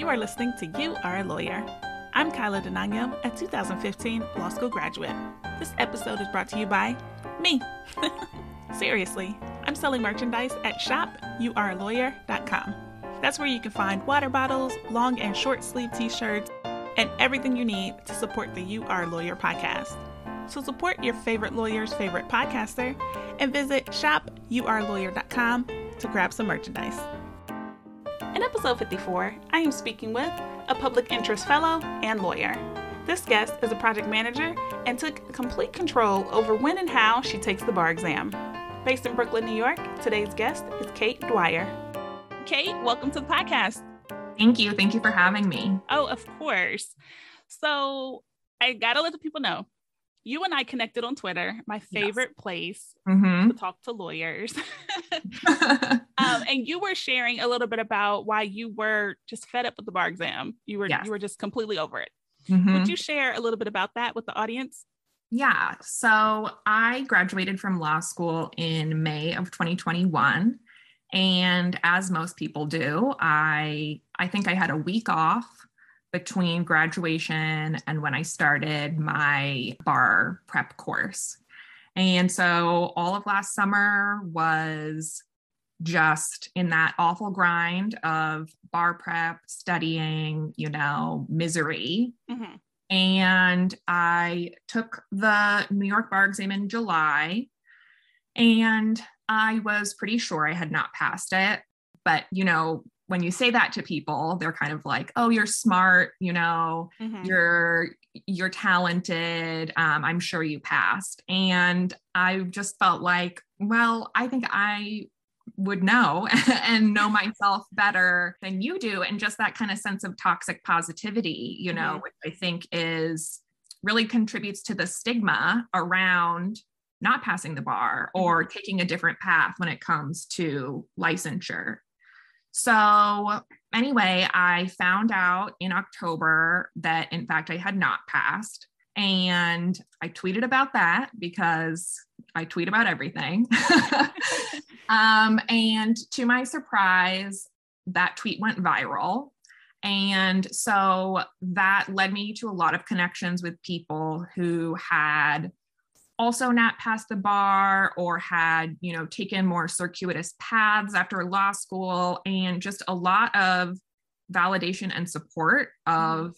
You are listening to You Are a Lawyer. I'm Kyla Denanyo, a 2015 law school graduate. This episode is brought to you by me. Seriously, I'm selling merchandise at shopyouarelawyer.com. That's where you can find water bottles, long and short sleeve t shirts, and everything you need to support the You Are a Lawyer podcast. So support your favorite lawyer's favorite podcaster and visit shopyouarelawyer.com to grab some merchandise. In episode 54, I am speaking with a public interest fellow and lawyer. This guest is a project manager and took complete control over when and how she takes the bar exam. Based in Brooklyn, New York, today's guest is Kate Dwyer. Kate, welcome to the podcast. Thank you. Thank you for having me. Oh, of course. So, I gotta let the people know you and I connected on Twitter, my favorite yes. place mm-hmm. to talk to lawyers. um, and you were sharing a little bit about why you were just fed up with the bar exam. You were yes. you were just completely over it. Mm-hmm. Would you share a little bit about that with the audience? Yeah. So I graduated from law school in May of 2021. And as most people do, I I think I had a week off between graduation and when I started my bar prep course. And so all of last summer was just in that awful grind of bar prep, studying, you know, misery. Mm-hmm. And I took the New York bar exam in July and I was pretty sure I had not passed it. But, you know, when you say that to people they're kind of like oh you're smart you know mm-hmm. you're you're talented um, i'm sure you passed and i just felt like well i think i would know and know myself better than you do and just that kind of sense of toxic positivity you know mm-hmm. which i think is really contributes to the stigma around not passing the bar or mm-hmm. taking a different path when it comes to licensure so, anyway, I found out in October that, in fact, I had not passed. And I tweeted about that because I tweet about everything. um, and to my surprise, that tweet went viral. And so that led me to a lot of connections with people who had also not passed the bar or had you know taken more circuitous paths after law school and just a lot of validation and support of mm.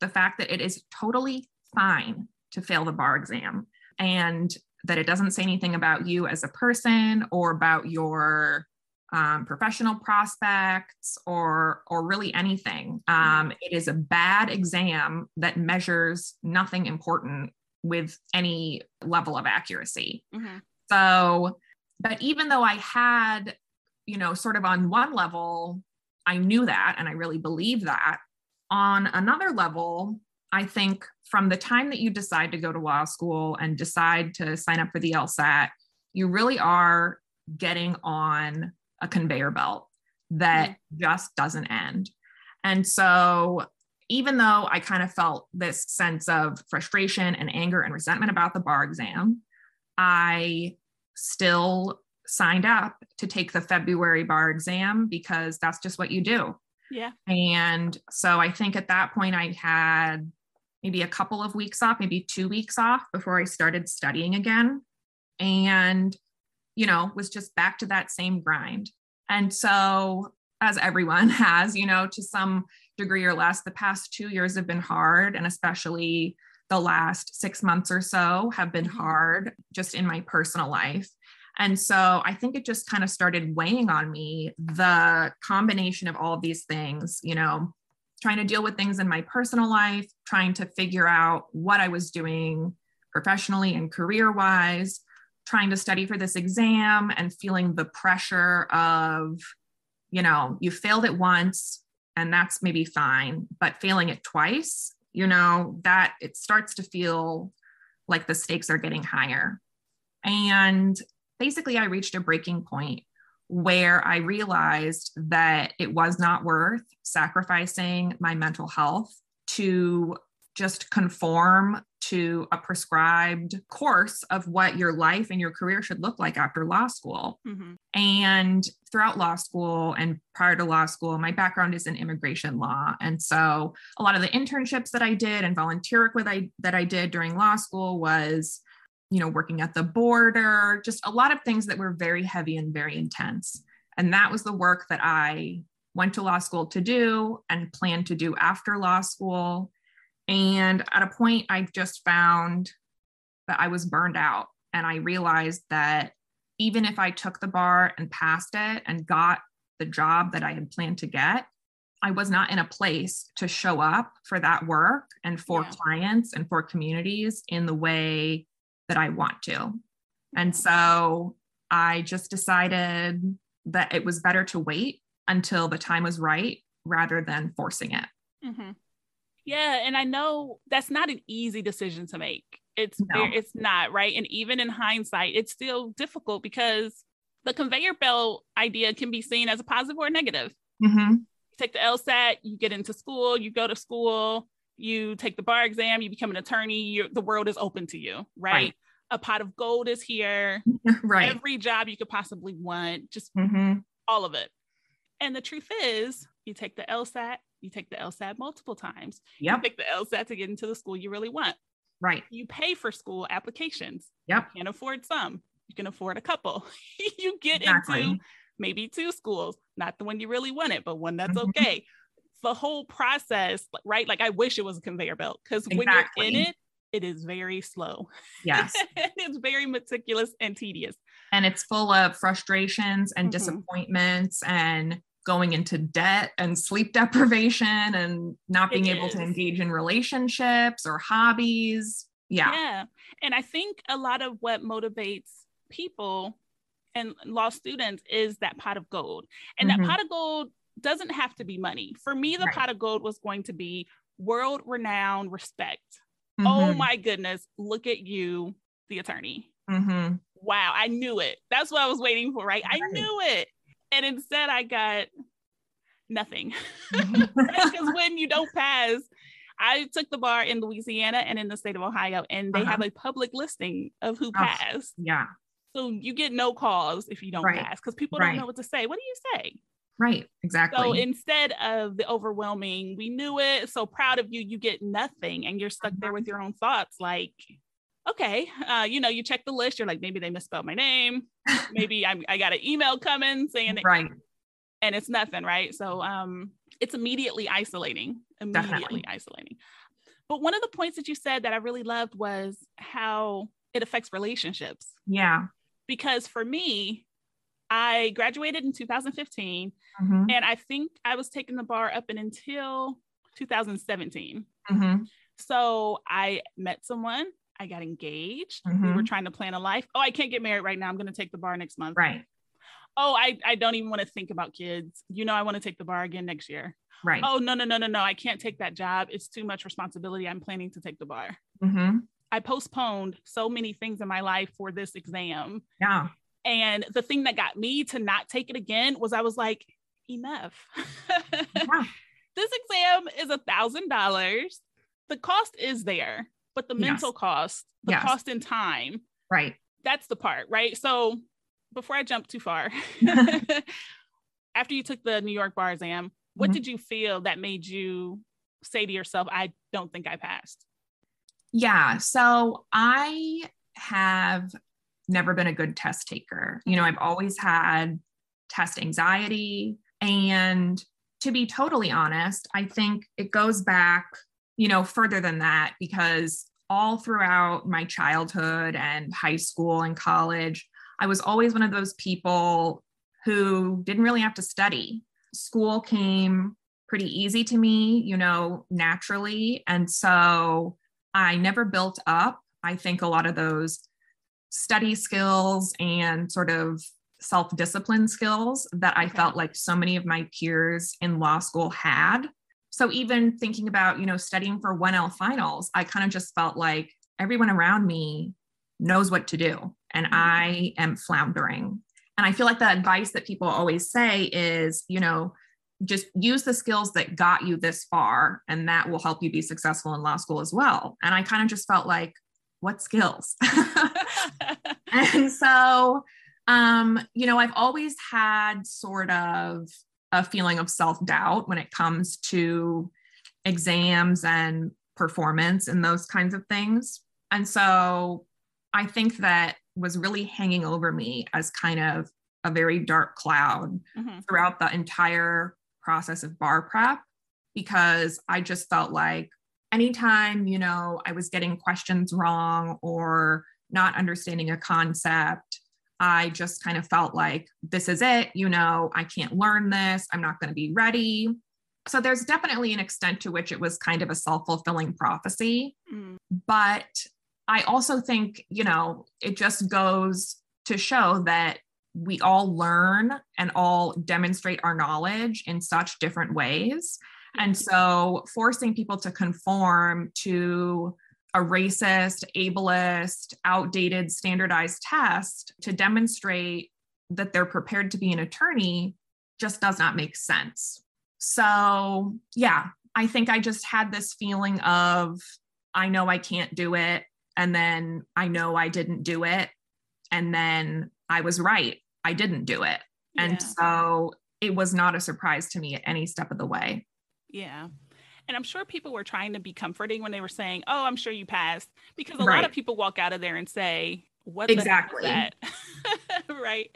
the fact that it is totally fine to fail the bar exam and that it doesn't say anything about you as a person or about your um, professional prospects or or really anything um, it is a bad exam that measures nothing important with any level of accuracy. Mm-hmm. So, but even though I had, you know, sort of on one level, I knew that and I really believe that. On another level, I think from the time that you decide to go to law school and decide to sign up for the LSAT, you really are getting on a conveyor belt that mm-hmm. just doesn't end. And so even though I kind of felt this sense of frustration and anger and resentment about the bar exam, I still signed up to take the February bar exam because that's just what you do. Yeah. And so I think at that point I had maybe a couple of weeks off, maybe two weeks off before I started studying again. And, you know, was just back to that same grind. And so, as everyone has, you know, to some degree or less, the past two years have been hard, and especially the last six months or so have been mm-hmm. hard just in my personal life. And so I think it just kind of started weighing on me the combination of all of these things, you know, trying to deal with things in my personal life, trying to figure out what I was doing professionally and career wise, trying to study for this exam and feeling the pressure of, you know, you failed it once, and that's maybe fine but failing it twice you know that it starts to feel like the stakes are getting higher. And basically i reached a breaking point where i realized that it was not worth sacrificing my mental health to just conform to a prescribed course of what your life and your career should look like after law school. Mm-hmm. And throughout law school and prior to law school, my background is in immigration law. And so a lot of the internships that I did and volunteer work with I, that I did during law school was, you know, working at the border, just a lot of things that were very heavy and very intense. And that was the work that I went to law school to do and planned to do after law school. And at a point, I just found that I was burned out. And I realized that even if I took the bar and passed it and got the job that I had planned to get, I was not in a place to show up for that work and for yeah. clients and for communities in the way that I want to. And so I just decided that it was better to wait until the time was right rather than forcing it. Mm-hmm. Yeah, and I know that's not an easy decision to make. It's no. it's not right, and even in hindsight, it's still difficult because the conveyor belt idea can be seen as a positive or a negative. Mm-hmm. You take the LSAT, you get into school, you go to school, you take the bar exam, you become an attorney. the world is open to you, right? right? A pot of gold is here. right. Every job you could possibly want, just mm-hmm. all of it. And the truth is, you take the LSAT, you take the LSAT multiple times. Yep. You take the LSAT to get into the school you really want. Right. You pay for school applications. Yep. You can't afford some. You can afford a couple. you get exactly. into maybe two schools, not the one you really wanted, but one that's mm-hmm. okay. The whole process, right? Like I wish it was a conveyor belt because exactly. when you're in it, it is very slow. Yes. it's very meticulous and tedious. And it's full of frustrations and mm-hmm. disappointments and going into debt and sleep deprivation and not being able to engage in relationships or hobbies. Yeah. Yeah. And I think a lot of what motivates people and law students is that pot of gold. And mm-hmm. that pot of gold doesn't have to be money. For me, the right. pot of gold was going to be world renowned respect. Oh mm-hmm. Oh my goodness, look at you, the attorney. Mm-hmm. Wow, I knew it. That's what I was waiting for, right? right. I knew it and instead I got nothing. Because when you don't pass, I took the bar in Louisiana and in the state of Ohio, and they uh-huh. have a public listing of who passed. Yeah. So you get no calls if you don't right. pass because people right. don't know what to say. What do you say? Right, exactly. So instead of the overwhelming, we knew it, so proud of you, you get nothing and you're stuck there with uh-huh. your own thoughts like, okay, uh, you know, you check the list. You're like, maybe they misspelled my name. maybe I'm, I got an email coming saying it, right, and it's nothing, right? So um, it's immediately isolating, immediately Definitely. isolating. But one of the points that you said that I really loved was how it affects relationships. Yeah. Because for me, I graduated in 2015, mm-hmm. and I think I was taking the bar up and until 2017. Mm-hmm. So I met someone I got engaged. Mm-hmm. We were mm-hmm. trying to plan a life. Oh, I can't get married right now. I'm going to take the bar next month. Right. Oh, I, I don't even want to think about kids. You know, I want to take the bar again next year. Right. Oh, no, no, no, no, no. I can't take that job. It's too much responsibility. I'm planning to take the bar. Mm-hmm. I postponed so many things in my life for this exam. Yeah. And the thing that got me to not take it again was I was like, enough. yeah. This exam is a thousand dollars. The cost is there but the yes. mental cost, the yes. cost in time. Right. That's the part, right? So before I jump too far, after you took the New York bar exam, what mm-hmm. did you feel that made you say to yourself, I don't think I passed? Yeah. So I have never been a good test taker. You know, I've always had test anxiety. And to be totally honest, I think it goes back you know, further than that, because all throughout my childhood and high school and college, I was always one of those people who didn't really have to study. School came pretty easy to me, you know, naturally. And so I never built up, I think, a lot of those study skills and sort of self discipline skills that I okay. felt like so many of my peers in law school had so even thinking about you know studying for 1l finals i kind of just felt like everyone around me knows what to do and mm-hmm. i am floundering. And i feel like the advice that people always say is you know just use the skills that got you this far and that will help you be successful in law school as well. And i kind of just felt like what skills? And so um you know i've always had sort of a feeling of self-doubt when it comes to exams and performance and those kinds of things and so i think that was really hanging over me as kind of a very dark cloud mm-hmm. throughout the entire process of bar prep because I just felt like anytime, you know, I was getting questions wrong or not understanding a concept, I just kind of felt like this is it, you know, I can't learn this, I'm not going to be ready. So there's definitely an extent to which it was kind of a self fulfilling prophecy. Mm. But I also think, you know, it just goes to show that we all learn and all demonstrate our knowledge in such different ways. And so forcing people to conform to a racist, ableist, outdated, standardized test to demonstrate that they're prepared to be an attorney just does not make sense. So, yeah, I think I just had this feeling of, I know I can't do it. And then I know I didn't do it. And then I was right. I didn't do it. Yeah. And so it was not a surprise to me at any step of the way. Yeah. And I'm sure people were trying to be comforting when they were saying, "Oh, I'm sure you passed," because a right. lot of people walk out of there and say, "What exactly?" right.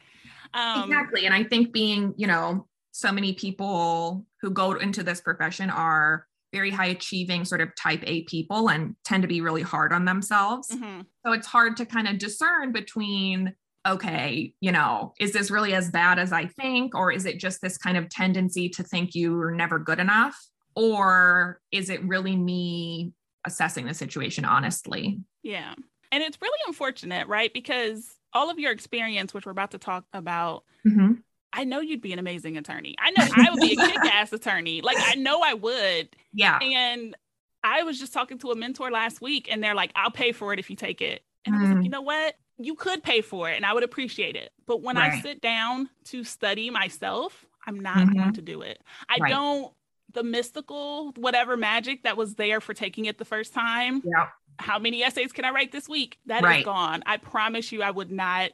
Um, exactly. And I think being, you know, so many people who go into this profession are very high achieving sort of type A people and tend to be really hard on themselves. Mm-hmm. So it's hard to kind of discern between okay, you know, is this really as bad as I think? Or is it just this kind of tendency to think you are never good enough? Or is it really me assessing the situation honestly? Yeah. And it's really unfortunate, right? Because all of your experience, which we're about to talk about, mm-hmm. I know you'd be an amazing attorney. I know I would be a kick ass attorney. Like, I know I would. Yeah. And I was just talking to a mentor last week, and they're like, I'll pay for it if you take it. And mm. I was like, mm. you know what? you could pay for it and I would appreciate it. But when right. I sit down to study myself, I'm not mm-hmm. going to do it. I right. don't, the mystical, whatever magic that was there for taking it the first time. Yeah. How many essays can I write this week? That right. is gone. I promise you, I would not.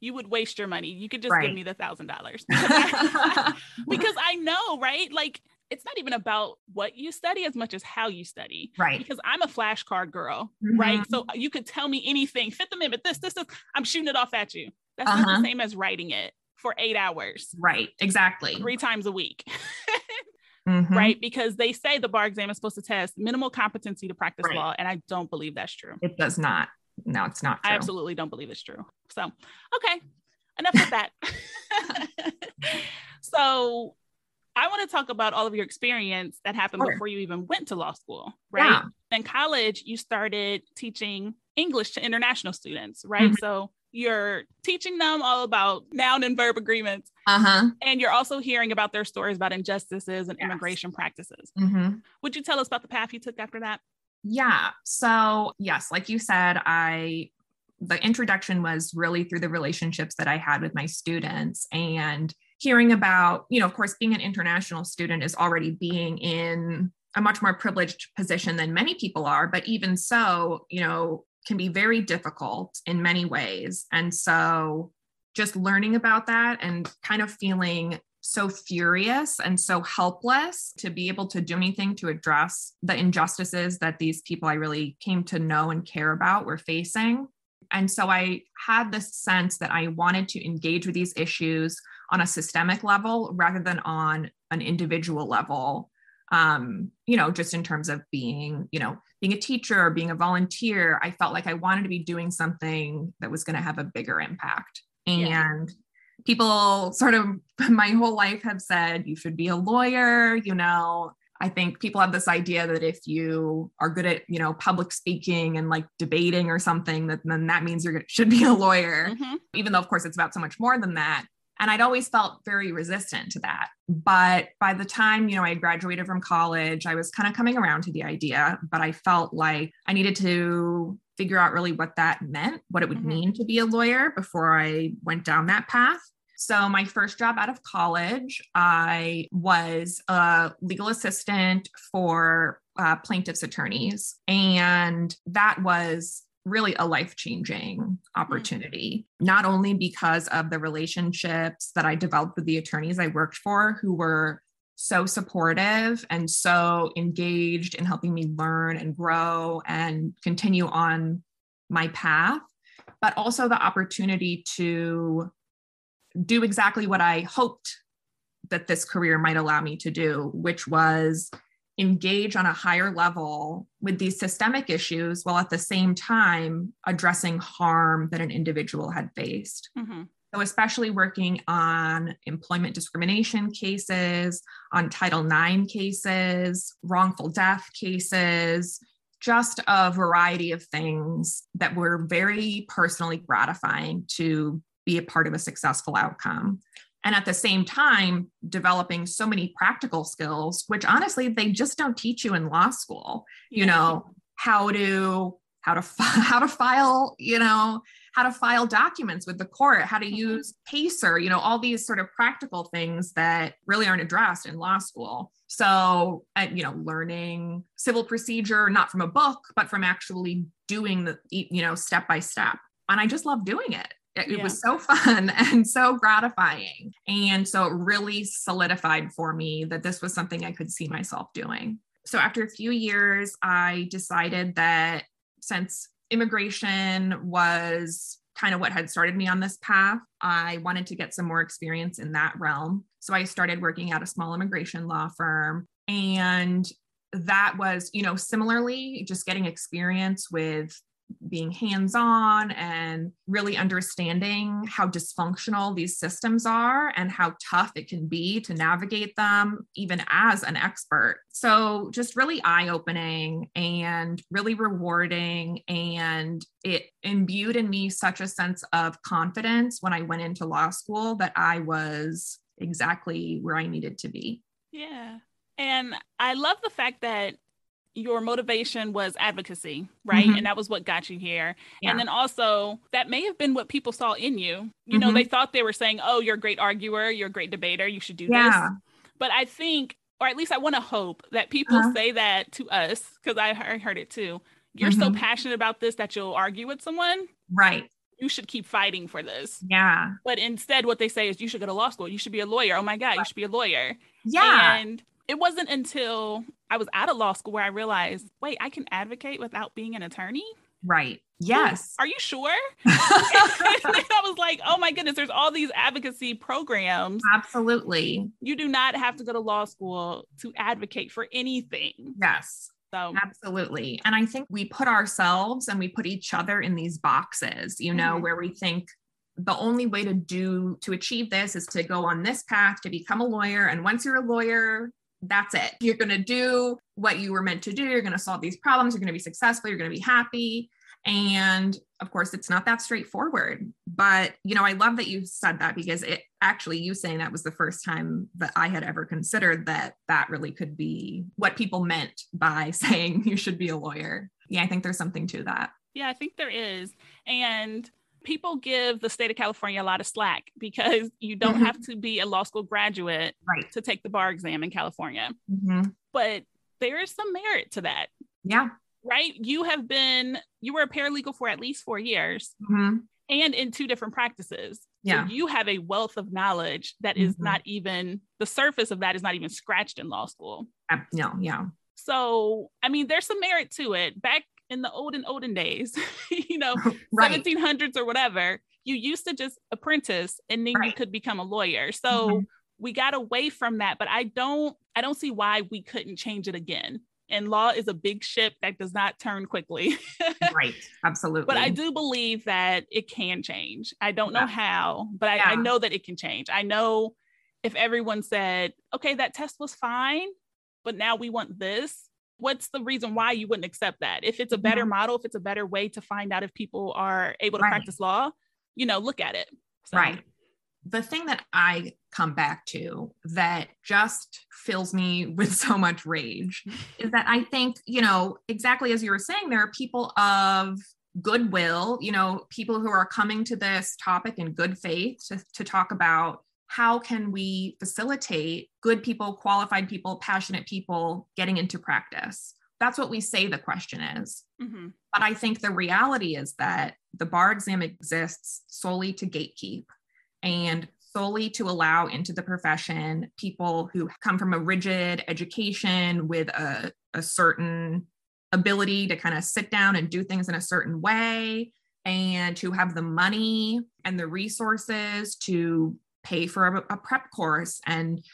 You would waste your money. You could just give me the thousand dollars because I know, right? Like it's not even about what you study as much as how you study. Right. Because I'm a flashcard girl, mm-hmm. right? So you could tell me anything, Fifth Amendment, this, this, this, I'm shooting it off at you. That's uh-huh. not the uh-huh. same as writing it for eight hours. Right. Exactly. Three times a week. mm-hmm. Right. Because they say the bar exam is supposed to test minimal competency to practice right. law. And I don't believe that's true. It does not. No, it's not true. I absolutely don't believe it's true. So, okay. Enough of that. so I want to talk about all of your experience that happened sure. before you even went to law school, right? Yeah. In college, you started teaching English to international students, right? Mm-hmm. So you're teaching them all about noun and verb agreements. Uh-huh. And you're also hearing about their stories about injustices and yes. immigration practices. Mm-hmm. Would you tell us about the path you took after that? Yeah. So, yes, like you said, I the introduction was really through the relationships that I had with my students and hearing about, you know, of course, being an international student is already being in a much more privileged position than many people are, but even so, you know, can be very difficult in many ways. And so just learning about that and kind of feeling so furious and so helpless to be able to do anything to address the injustices that these people I really came to know and care about were facing. And so I had this sense that I wanted to engage with these issues on a systemic level rather than on an individual level um, you know just in terms of being you know being a teacher or being a volunteer i felt like i wanted to be doing something that was going to have a bigger impact and yeah. people sort of my whole life have said you should be a lawyer you know I think people have this idea that if you are good at, you know, public speaking and like debating or something, that then that means you should be a lawyer. Mm-hmm. Even though, of course, it's about so much more than that. And I'd always felt very resistant to that. But by the time, you know, I graduated from college, I was kind of coming around to the idea, but I felt like I needed to figure out really what that meant, what it would mm-hmm. mean to be a lawyer before I went down that path. So, my first job out of college, I was a legal assistant for uh, plaintiffs' attorneys. And that was really a life changing opportunity, mm-hmm. not only because of the relationships that I developed with the attorneys I worked for who were so supportive and so engaged in helping me learn and grow and continue on my path, but also the opportunity to do exactly what I hoped that this career might allow me to do, which was engage on a higher level with these systemic issues while at the same time addressing harm that an individual had faced. Mm-hmm. So, especially working on employment discrimination cases, on Title IX cases, wrongful death cases, just a variety of things that were very personally gratifying to be a part of a successful outcome and at the same time developing so many practical skills which honestly they just don't teach you in law school you know how to how to how to file you know how to file documents with the court how to mm-hmm. use PACER you know all these sort of practical things that really aren't addressed in law school. So uh, you know learning civil procedure not from a book but from actually doing the you know step by step. And i just love doing it it, yeah. was so fun and so gratifying. And so it really solidified for me that this was something I could see myself doing. So after a few years, I decided that since immigration was kind of what had started me on this path, I wanted to get some more experience in that realm. So I started working at a small immigration law firm. And that was, you know, similarly just getting experience with being hands on and really understanding how dysfunctional these systems are and how tough it can be to navigate them, even as an expert. So, just really eye opening and really rewarding. And it imbued in me such a sense of confidence when I went into law school that I was exactly where I needed to be. Yeah. And I love the fact that your motivation was advocacy, right? Mm-hmm. And that was what got you here. Yeah. And then also, that may have been what people saw in you. You mm-hmm. know, they thought they were saying, oh, you're a great arguer, you're a great debater, you should do yeah. this. But I think, or at least I want to hope that people uh-huh. say that to us, because I heard it too. You're mm-hmm. so passionate about this that you'll argue with someone. Right. You should keep fighting for this. Yeah. But instead, what they say is, you should go to law school. You should be a lawyer. Oh my God, you should be a lawyer. Yeah. And it wasn't until I was out of law school where I realized, wait, I can advocate without being an attorney. Right. Yes. Are you sure? I was like, oh my goodness, there's all these advocacy programs. Absolutely. You do not have to go to law school to advocate for anything. Yes. So absolutely. And I think we put ourselves and we put each other in these boxes, you know, mm-hmm. where we think the only way to do to achieve this is to go on this path to become a lawyer. And once you're a lawyer, that's it. You're going to do what you were meant to do. You're going to solve these problems. You're going to be successful. You're going to be happy. And of course, it's not that straightforward. But, you know, I love that you said that because it actually, you saying that was the first time that I had ever considered that that really could be what people meant by saying you should be a lawyer. Yeah, I think there's something to that. Yeah, I think there is. And people give the state of California a lot of slack because you don't mm-hmm. have to be a law school graduate right. to take the bar exam in California. Mm-hmm. But there is some merit to that. Yeah. Right. You have been, you were a paralegal for at least four years mm-hmm. and in two different practices. Yeah. So you have a wealth of knowledge that is mm-hmm. not even, the surface of that is not even scratched in law school. Uh, no, yeah. So, I mean, there's some merit to it. Back in the olden olden days, you know, right. 1700s or whatever, you used to just apprentice and then right. you could become a lawyer. So mm-hmm. we got away from that, but I don't I don't see why we couldn't change it again. And law is a big ship that does not turn quickly. right. Absolutely. But I do believe that it can change. I don't yeah. know how, but I, yeah. I know that it can change. I know if everyone said, okay, that test was fine, but now we want this, what's the reason why you wouldn't accept that? If it's a better mm-hmm. model, if it's a better way to find out if people are able to right. practice law, you know, look at it. So. Right. The thing that I come back to that just fills me with so much rage is that I think, you know, exactly as you were saying, there are people of goodwill, you know, people who are coming to this topic in good faith to, to talk about how can we facilitate good people, qualified people, passionate people getting into practice. That's what we say the question is. Mm-hmm. But I think the reality is that the bar exam exists solely to gatekeep and solely to allow into the profession people who come from a rigid education with a, a certain ability to kind of sit down and do things in a certain way and to have the money and the resources to pay for a, a prep course and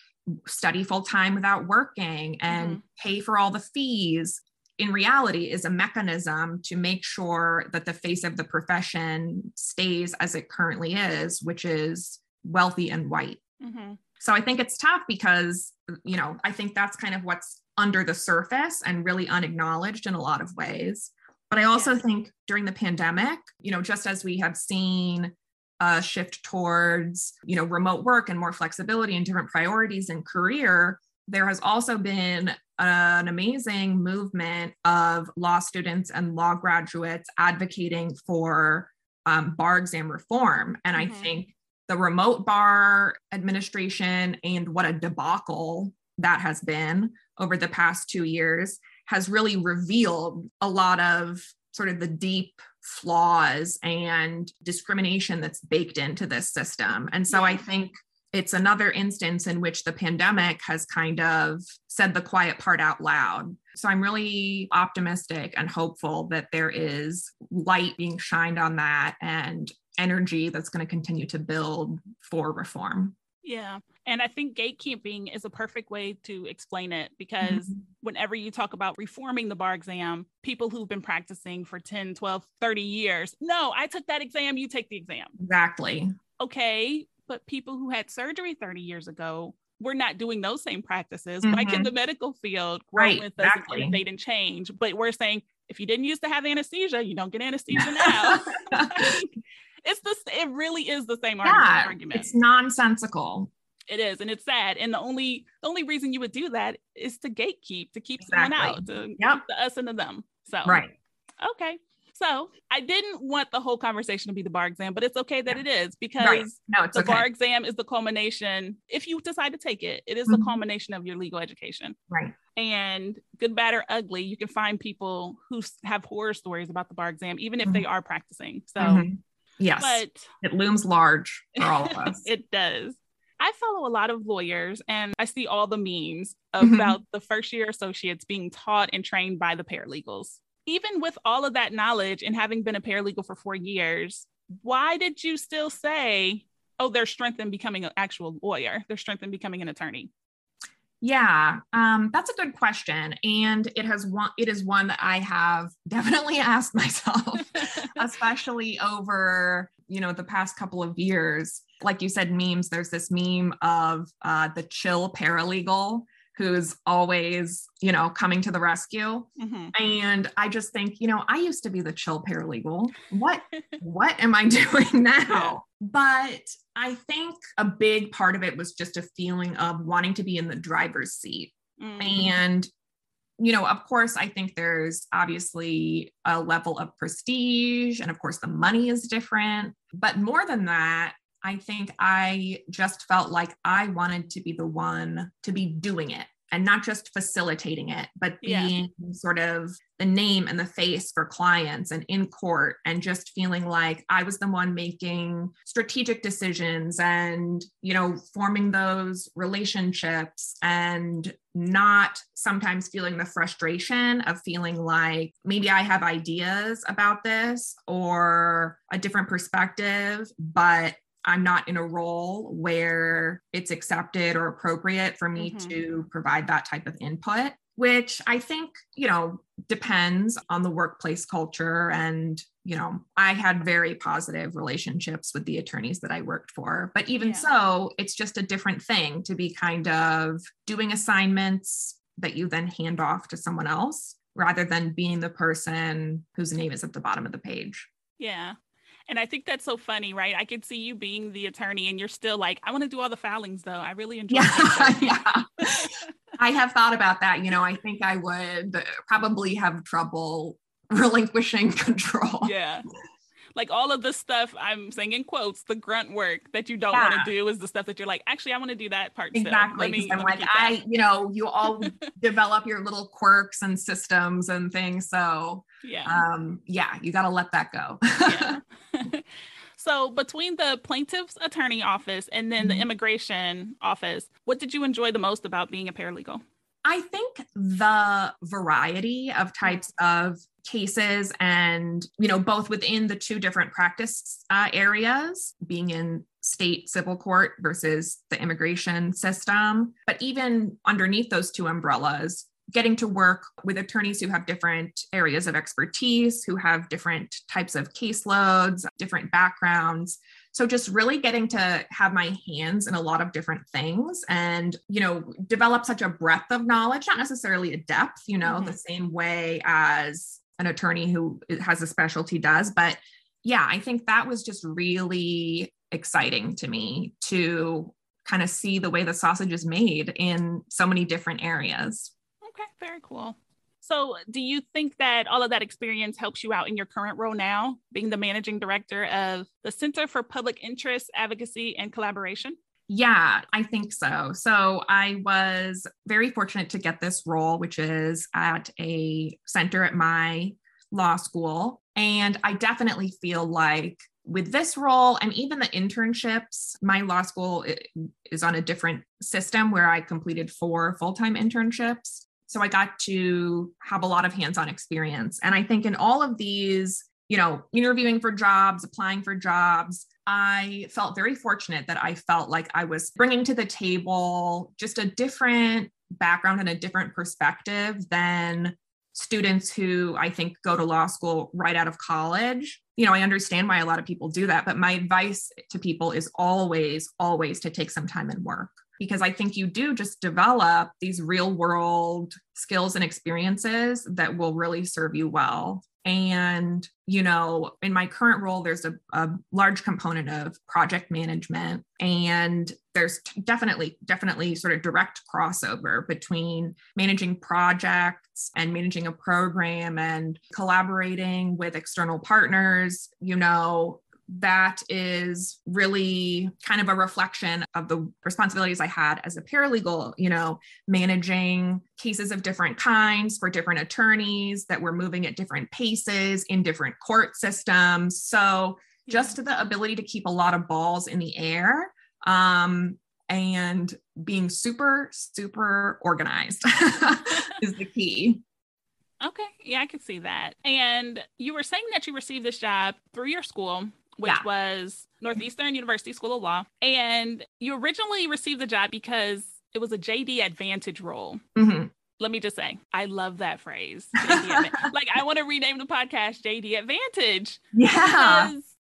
study full time without working and mm-hmm. pay for all the fees in reality is a mechanism to make sure that the face of the profession stays as it currently is which is wealthy and white mm-hmm. so i think it's tough because you know i think that's kind of what's under the surface and really unacknowledged in a lot of ways. But I also yeah. think during the pandemic, you know, just as we have seen a shift towards, you know, remote work and more flexibility and different priorities in career, there has also been an amazing movement of law students and law graduates advocating for um, bar exam reform. And mm-hmm. I think the remote bar administration and what a debacle that has been over the past two years has really revealed a lot of sort of the deep flaws and discrimination that's baked into this system. And so I think it's another instance in which the pandemic has kind of said the quiet part out loud. So I'm really optimistic and hopeful that there is light being shined on that and energy that's going to continue to build for reform. Yeah. And I think gatekeeping is a perfect way to explain it because mm-hmm. whenever you talk about reforming the bar exam, people who've been practicing for 10, 12, 30 years, no, I took that exam, you take the exam. Exactly. Okay. But people who had surgery 30 years ago, we're not doing those same practices. Mm-hmm. Like in the medical field, right, with us exactly. they didn't change. But we're saying if you didn't used to have anesthesia, you don't get anesthesia now. it's the it really is the same yeah, argument. It's nonsensical. It is, and it's sad. And the only the only reason you would do that is to gatekeep, to keep exactly. someone out, to yep. keep the us and the them. So right. Okay. So I didn't want the whole conversation to be the bar exam, but it's okay that it is because right. no, the okay. bar exam is the culmination. If you decide to take it, it is mm-hmm. the culmination of your legal education. Right. And good, bad, or ugly, you can find people who have horror stories about the bar exam, even if mm-hmm. they are practicing. So, mm-hmm. yes, but it looms large for all of us. it does. I follow a lot of lawyers and I see all the memes mm-hmm. about the first year associates being taught and trained by the paralegals. Even with all of that knowledge and having been a paralegal for four years, why did you still say, oh, there's strength in becoming an actual lawyer? There's strength in becoming an attorney? Yeah, um, that's a good question, and it has one. It is one that I have definitely asked myself, especially over you know the past couple of years like you said memes there's this meme of uh, the chill paralegal who's always you know coming to the rescue mm-hmm. and i just think you know i used to be the chill paralegal what what am i doing now but i think a big part of it was just a feeling of wanting to be in the driver's seat mm-hmm. and you know, of course, I think there's obviously a level of prestige, and of course, the money is different. But more than that, I think I just felt like I wanted to be the one to be doing it and not just facilitating it, but being yeah. sort of the name and the face for clients and in court and just feeling like I was the one making strategic decisions and, you know, forming those relationships and not sometimes feeling the frustration of feeling like maybe I have ideas about this or a different perspective, but I'm not in a role where it's accepted or appropriate for me mm-hmm. to provide that type of input, which I think, you know, depends on the workplace culture. And, you know, I had very positive relationships with the attorneys that I worked for. But even yeah. so, it's just a different thing to be kind of doing assignments that you then hand off to someone else rather than being the person whose name is at the bottom of the page. Yeah. And I think that's so funny, right? I could see you being the attorney and you're still like, I want to do all the filings though. I really enjoy yeah, yeah. I have thought about that. You know, I think I would probably have trouble relinquishing control. Yeah. Like all of the stuff I'm saying in quotes, the grunt work that you don't Yeah. want to do is the stuff that you're like, actually, I want to do that part. Exactly. Me- I'm like, keep that." I, you know, you all develop your little quirks and systems and things. So, yeah. um, yeah, you got to let that go. yeah. so between the plaintiff's attorney office and then the Mhm. immigration office, what did you enjoy the most about being a paralegal? I think the variety of types of cases and, you know, both within the two different practice uh, areas, being in state civil court versus the immigration system, but even underneath those two umbrellas, getting to work with attorneys who have different areas of expertise, who have different types of caseloads, different backgrounds. So just really getting to have my hands in a lot of different things and, you know, develop such a breadth of knowledge, not necessarily a depth, you know, Mhm. the same way as an attorney who has a specialty does. But yeah, I think that was just really exciting to me to kind of see the way the sausage is made in so many different areas. Okay, very cool. So, do you think that all of that experience helps you out in your current role now, being the managing director of the Center for Public Interest Advocacy and Collaboration? Yeah, I think so. So I was very fortunate to get this role, which is at a center at my law school. And I definitely feel like with this role and even the internships, my law school is on a different system where I completed four full time internships. So I got to have a lot of hands on experience. And I think in all of these, you know, interviewing for jobs, applying for jobs, I felt very fortunate that I felt like I was bringing to the table just a different background and a different perspective than students who I think go to law school right out of college. You know, I understand why a lot of people do that, but my advice to people is always, always to take some time and work because I think you do just develop these real world skills and experiences that will really serve you well. And, you know, in my current role, there's a, a large component of project management. And there's t- definitely, definitely sort of direct crossover between managing projects and managing a program and collaborating with external partners. You know, that is really kind of a reflection of the responsibilities I had as a paralegal, you know, managing cases of different kinds for different attorneys that were moving at different paces in different court systems. So, just the ability to keep a lot of balls in the air um, and being super, super organized is the key. Okay, yeah, I can see that. And you were saying that you received this job through your school, which Yeah. was Northeastern University School of Law. And you originally received the job because it was a JD Advantage role. Mhm. Let me just say, I love that phrase. Like, I want to rename the podcast JD Advantage Yeah.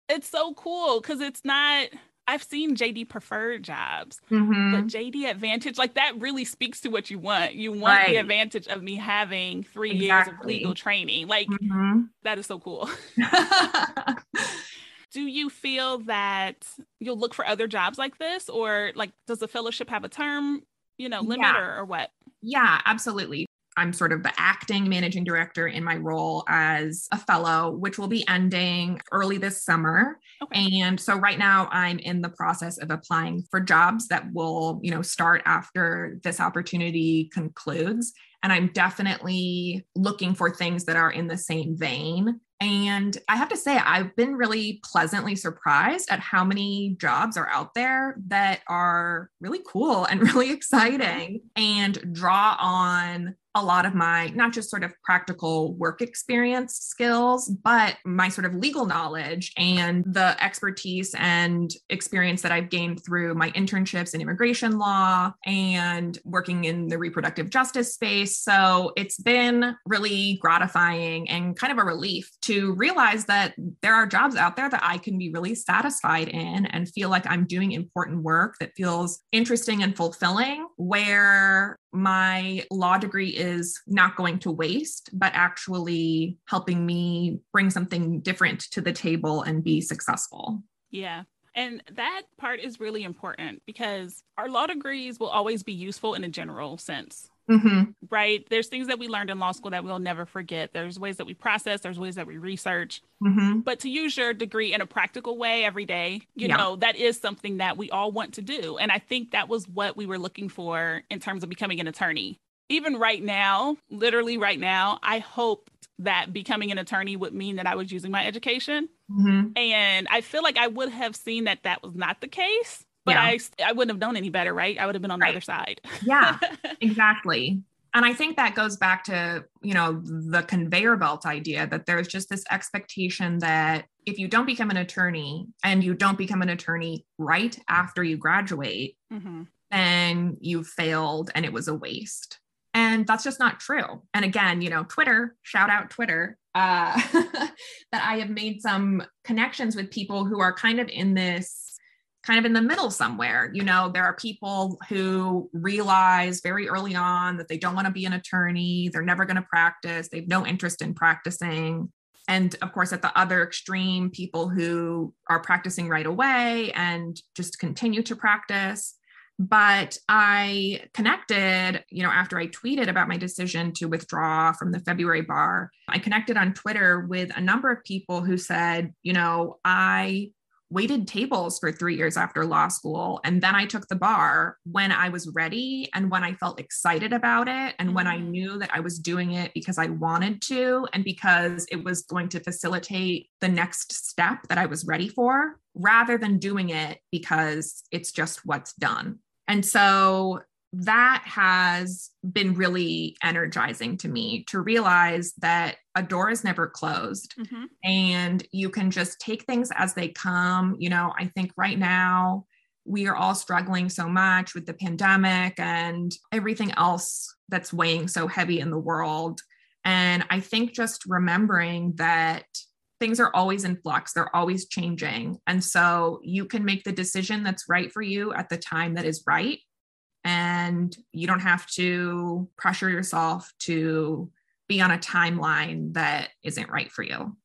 it's so cool. Because it's not, I've seen JD preferred jobs, Mhm. but JD Advantage, like that really speaks to what you want. You want the advantage of me having three years of legal training. Like, Mhm. that is so cool. Do you feel that you'll look for other jobs like this, or like does the fellowship have a term, you know, limit Yeah. or, or what? Yeah, absolutely. I'm sort of the acting managing director in my role as a fellow, which will be ending early this summer. Okay. And so right now I'm in the process of applying for jobs that will, you know, start after this opportunity concludes. And I'm definitely looking for things that are in the same vein. And I have to say, I've been really pleasantly surprised at how many jobs are out there that are really cool and really mm-hmm. exciting and draw on a lot of my not just sort of practical work experience skills, but my sort of legal knowledge and the expertise and experience that I've gained through my internships in immigration law and working in the reproductive justice space. So it's been really gratifying and kind of a relief to realize that there are jobs out there that I can be really satisfied in and feel like I'm doing important work that feels interesting and fulfilling, where my law degree is not going to waste, but actually helping me bring something different to the table and be successful. Yeah. And that part is really important because our law degrees will always be useful in a general sense. Mm-hmm. right? There's things that we learned in law school that we'll never forget. There's ways that we process, there's ways that we research. Mm-hmm. But to use your degree in a practical way every day, you yeah. know, that is something that we all want to do. And I think that was what we were looking for in terms of becoming an attorney. Even right now, literally right now, I hope that becoming an attorney would mean that I was using my education. Mm-hmm. And I feel like I would have seen that that was not the case but yeah. I I wouldn't have known any better, right? I would have been on right. the other side. yeah, exactly. And I think that goes back to, you know, the conveyor belt idea that there's just this expectation that if you don't become an attorney and you don't become an attorney right after you graduate, mm-hmm. then you failed and it was a waste. And that's just not true. And again, you know, Twitter, shout out Twitter, uh, that I have made some connections with people who are kind of in this kind of in the middle somewhere. You know, there are people who realize very early on that they don't want to be an attorney, they're never going to practice, they have no interest in practicing. And of course, at the other extreme, people who are practicing right away and just continue to practice. But I connected, you know, after I tweeted about my decision to withdraw from the February bar, I connected on Twitter with a number of people who said, you know, I waited tables for three years after law school. And then I took the bar when I was ready and when I felt excited about it and when I mm. knew that I was doing it because I wanted to and because it was going to facilitate the next step that I was ready for rather than doing it because it's just what's done. And so that has been really energizing to me to realize that a door is never closed mm-hmm. and you can just take things as they come. You know, I think right now we are all struggling so much with the pandemic and everything else that's weighing so heavy in the world. And I think just remembering that things are always in flux, they're always changing. And so you can make the decision that's right for you at the time that is right and you don't have to pressure yourself to be on a timeline that isn't right for you.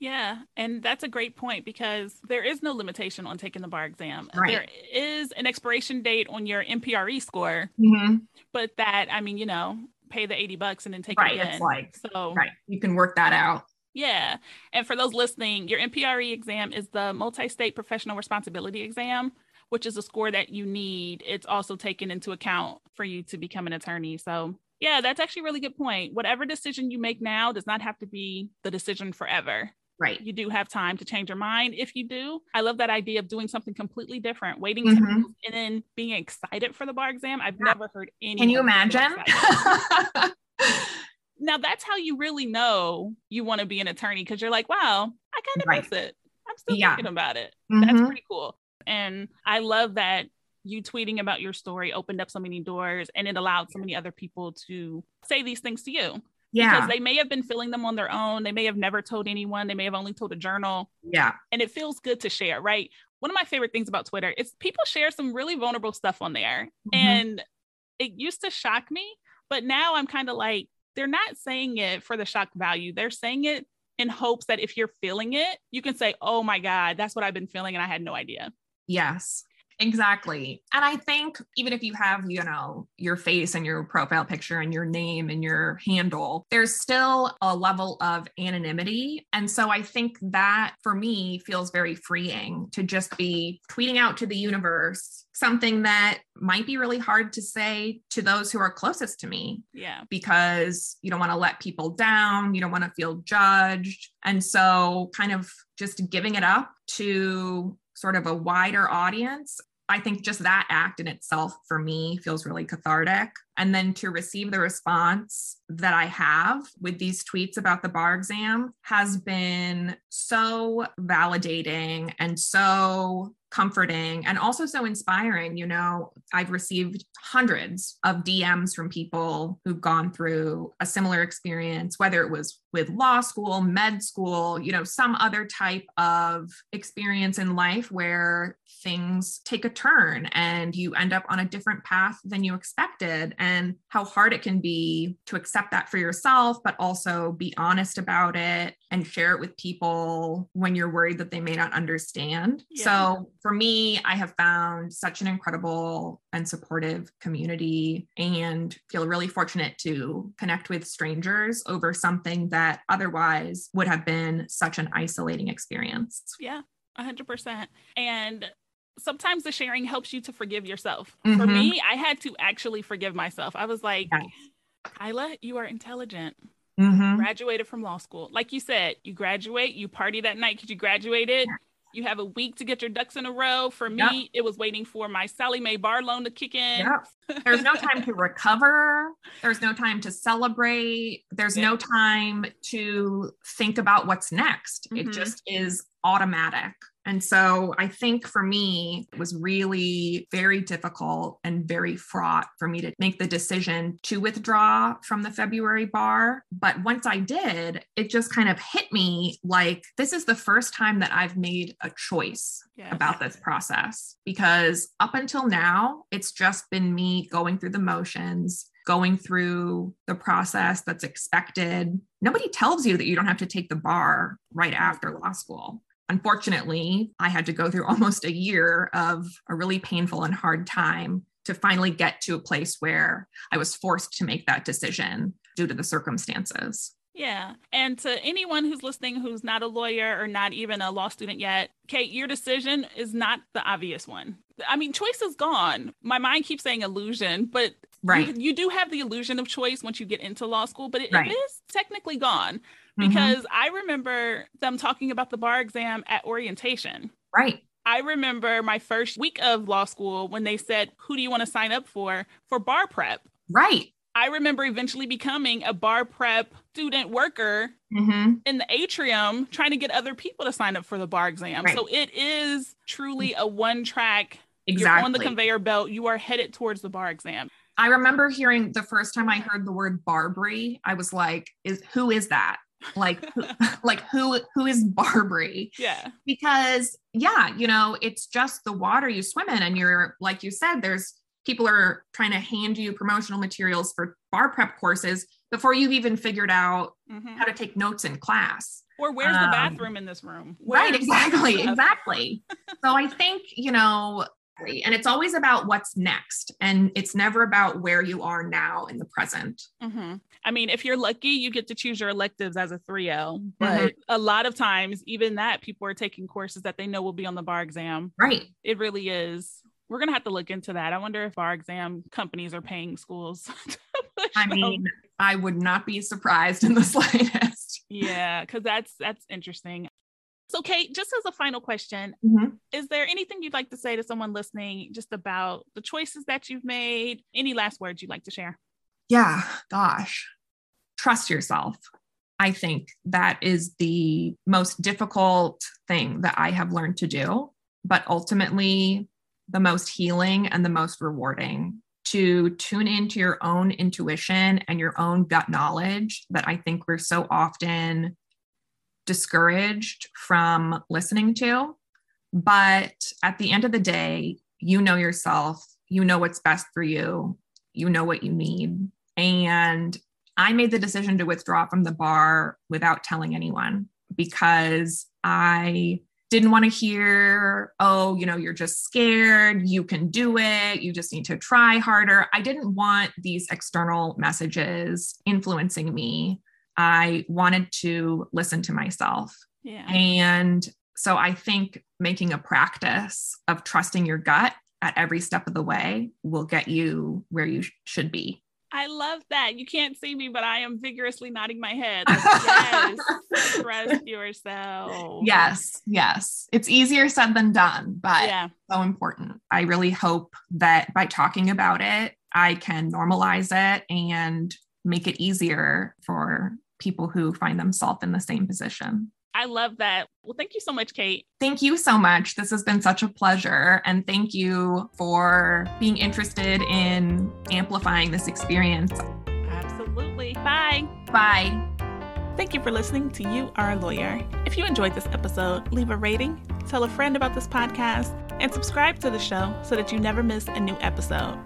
Yeah, and that's a great point because there is no limitation on taking the bar exam. Right. There is an expiration date on your MPRE score, mm-hmm. but that I mean, you know, pay the 80 bucks and then take right, it again. It's like so right. You can work that out. Yeah. And for those listening, your MPRE exam is the multi-state professional responsibility exam which is a score that you need, it's also taken into account for you to become an attorney. So, yeah, that's actually a really good point. Whatever decision you make now does not have to be the decision forever. Right. You do have time to change your mind if you do. I love that idea of doing something completely different, waiting mm-hmm. and then being excited for the bar exam. I've yeah. never heard any. Can you imagine? now that's how you really know you want to be an attorney because you're like, wow, I kind of right. miss it. I'm still yeah. thinking about it. Mm-hmm. That's pretty cool. And I love that you tweeting about your story opened up so many doors and it allowed so many other people to say these things to you. Yeah. Because they may have been feeling them on their own. They may have never told anyone. They may have only told a journal. Yeah. And it feels good to share, right? One of my favorite things about Twitter is people share some really vulnerable stuff on there. Mm-hmm. And it used to shock me, but now I'm kind of like, they're not saying it for the shock value. They're saying it in hopes that if you're feeling it, you can say, oh my God, that's what I've been feeling. And I had no idea. Yes. Exactly. And I think even if you have, you know, your face and your profile picture and your name and your handle, there's still a level of anonymity. And so I think that for me feels very freeing to just be tweeting out to the universe something that might be really hard to say to those who are closest to me. Yeah. Because you don't want to let people down, you don't want to feel judged. And so kind of just giving it up to sort of a wider audience, I think just that act in itself for me feels really cathartic. And then to receive the response that I have with these tweets about the bar exam has been so validating and so comforting and also so inspiring. You know, I've received hundreds of DMs from people who've gone through a similar experience, whether it was with law school, med school, you know, some other type of experience in life where things take a turn and you end up on a different path than you expected and how hard it can be to accept that for yourself, but also be honest about it and share it with people when you're worried that they may not understand. Yeah. So for me, I have found such an incredible and supportive community and feel really fortunate to connect with strangers over something that otherwise would have been such an isolating experience. Yeah, 100%. And sometimes the sharing helps you to forgive yourself. Mm-hmm. For me, I had to actually forgive myself. I was like, yes. Kyla, you are intelligent. Mm-hmm. Graduated from law school. Like you said, you graduate, you party that night because you graduated. You have a week to get your ducks in a row. For me, yep. it was waiting for my Sallie Mae bar loan to kick in. Yep. There's no time to recover. There's no time to celebrate. There's no time to think about what's next. Mm-hmm. It just is automatic. And so I think for me, it was really very difficult and very fraught for me to make the decision to withdraw from the February bar. But once I did, it just kind of hit me like this is the first time that I've made a choice yes. about this process because up until now, it's just been me going through the motions going through the process that's expected. Nobody tells you that you don't have to take the bar right after law school. Unfortunately, I had to go through almost a year of a really painful and hard time to finally get to a place where I was forced to make that decision due to the circumstances. Yeah. And to anyone who's listening who's not a lawyer or not even a law student yet, Kate, your decision is not the obvious one. I mean, choice is gone. My mind keeps saying illusion, but right. you, you do have the illusion of choice once you get into law school, but it, right. it is technically gone. Mm-hmm. because mm-hmm. I remember them talking about the bar exam at orientation. Right. I remember my first week of law school when they said, Who do you want to sign up for? For bar prep. Right. I remember eventually becoming a bar prep student worker mm-hmm. in the atrium, trying to get other people to sign up for the bar exam. Right. So it is truly a one track. Exactly. You're on the conveyor belt. You are headed towards the bar exam. I remember hearing the first time I heard the word BARBRI, I was like, "Is who is that?" Like like who who is BARBRI? Yeah. Because yeah you know it's just the water you swim in and you're like you said there's people are trying to hand you promotional materials for bar prep courses before you've even figured out mm-hmm. how to take notes in class. Or where's um, the bathroom in this room? where's right exactly exactly. So i think you know and it's always about what's next and it's never about where you are now in the present. Mm-hmm. i mean if you're lucky you get to choose your electives as a 3l but mm-hmm. a lot of times even that people are taking courses that they know will be on the bar exam. Right. It really is. We're gonna have to look into that. I wonder if bar exam companies are paying schools i mean i would not be surprised in the slightest. Yeah because that's that's interesting so, Kate, just as a final question, mm-hmm. is there anything you'd like to say to someone listening just about the choices that you've made? Any last words you'd like to share? Yeah, gosh, trust yourself. I think that is the most difficult thing that I have learned to do, but ultimately the most healing and the most rewarding to tune into your own intuition and your own gut knowledge that I think we're so often discouraged from listening to. But at the end of the day, you know yourself, you know what's best for you, you know what you need. And I made the decision to withdraw from the bar without telling anyone because I didn't want to hear, oh, you know, you're just scared, you can do it, you just need to try harder. I didn't want these external messages influencing me I wanted to listen to myself. Yeah. And so I think making a practice of trusting your gut at every step of the way will get you where you sh- should be. I love that. You can't see me, but I am vigorously nodding my head. Like, yes, trust yourself. Yes, yes. It's easier said than done, but yeah. so important. I really hope that by talking about it, I can normalize it and make it easier for people who find themselves in the same position. I love that. Well, thank you so much, Kate. Thank you so much. This has been such a pleasure. And thank you for being interested in amplifying this experience. Absolutely. Bye. Bye. Thank you for listening to You Are a Lawyer. If you enjoyed this episode, leave a rating, tell a friend about this podcast, and subscribe to the show so that you never miss a new episode.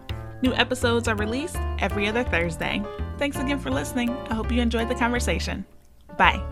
New episodes are released every other Thursday. Thanks again for listening. I hope you enjoyed the conversation. Bye.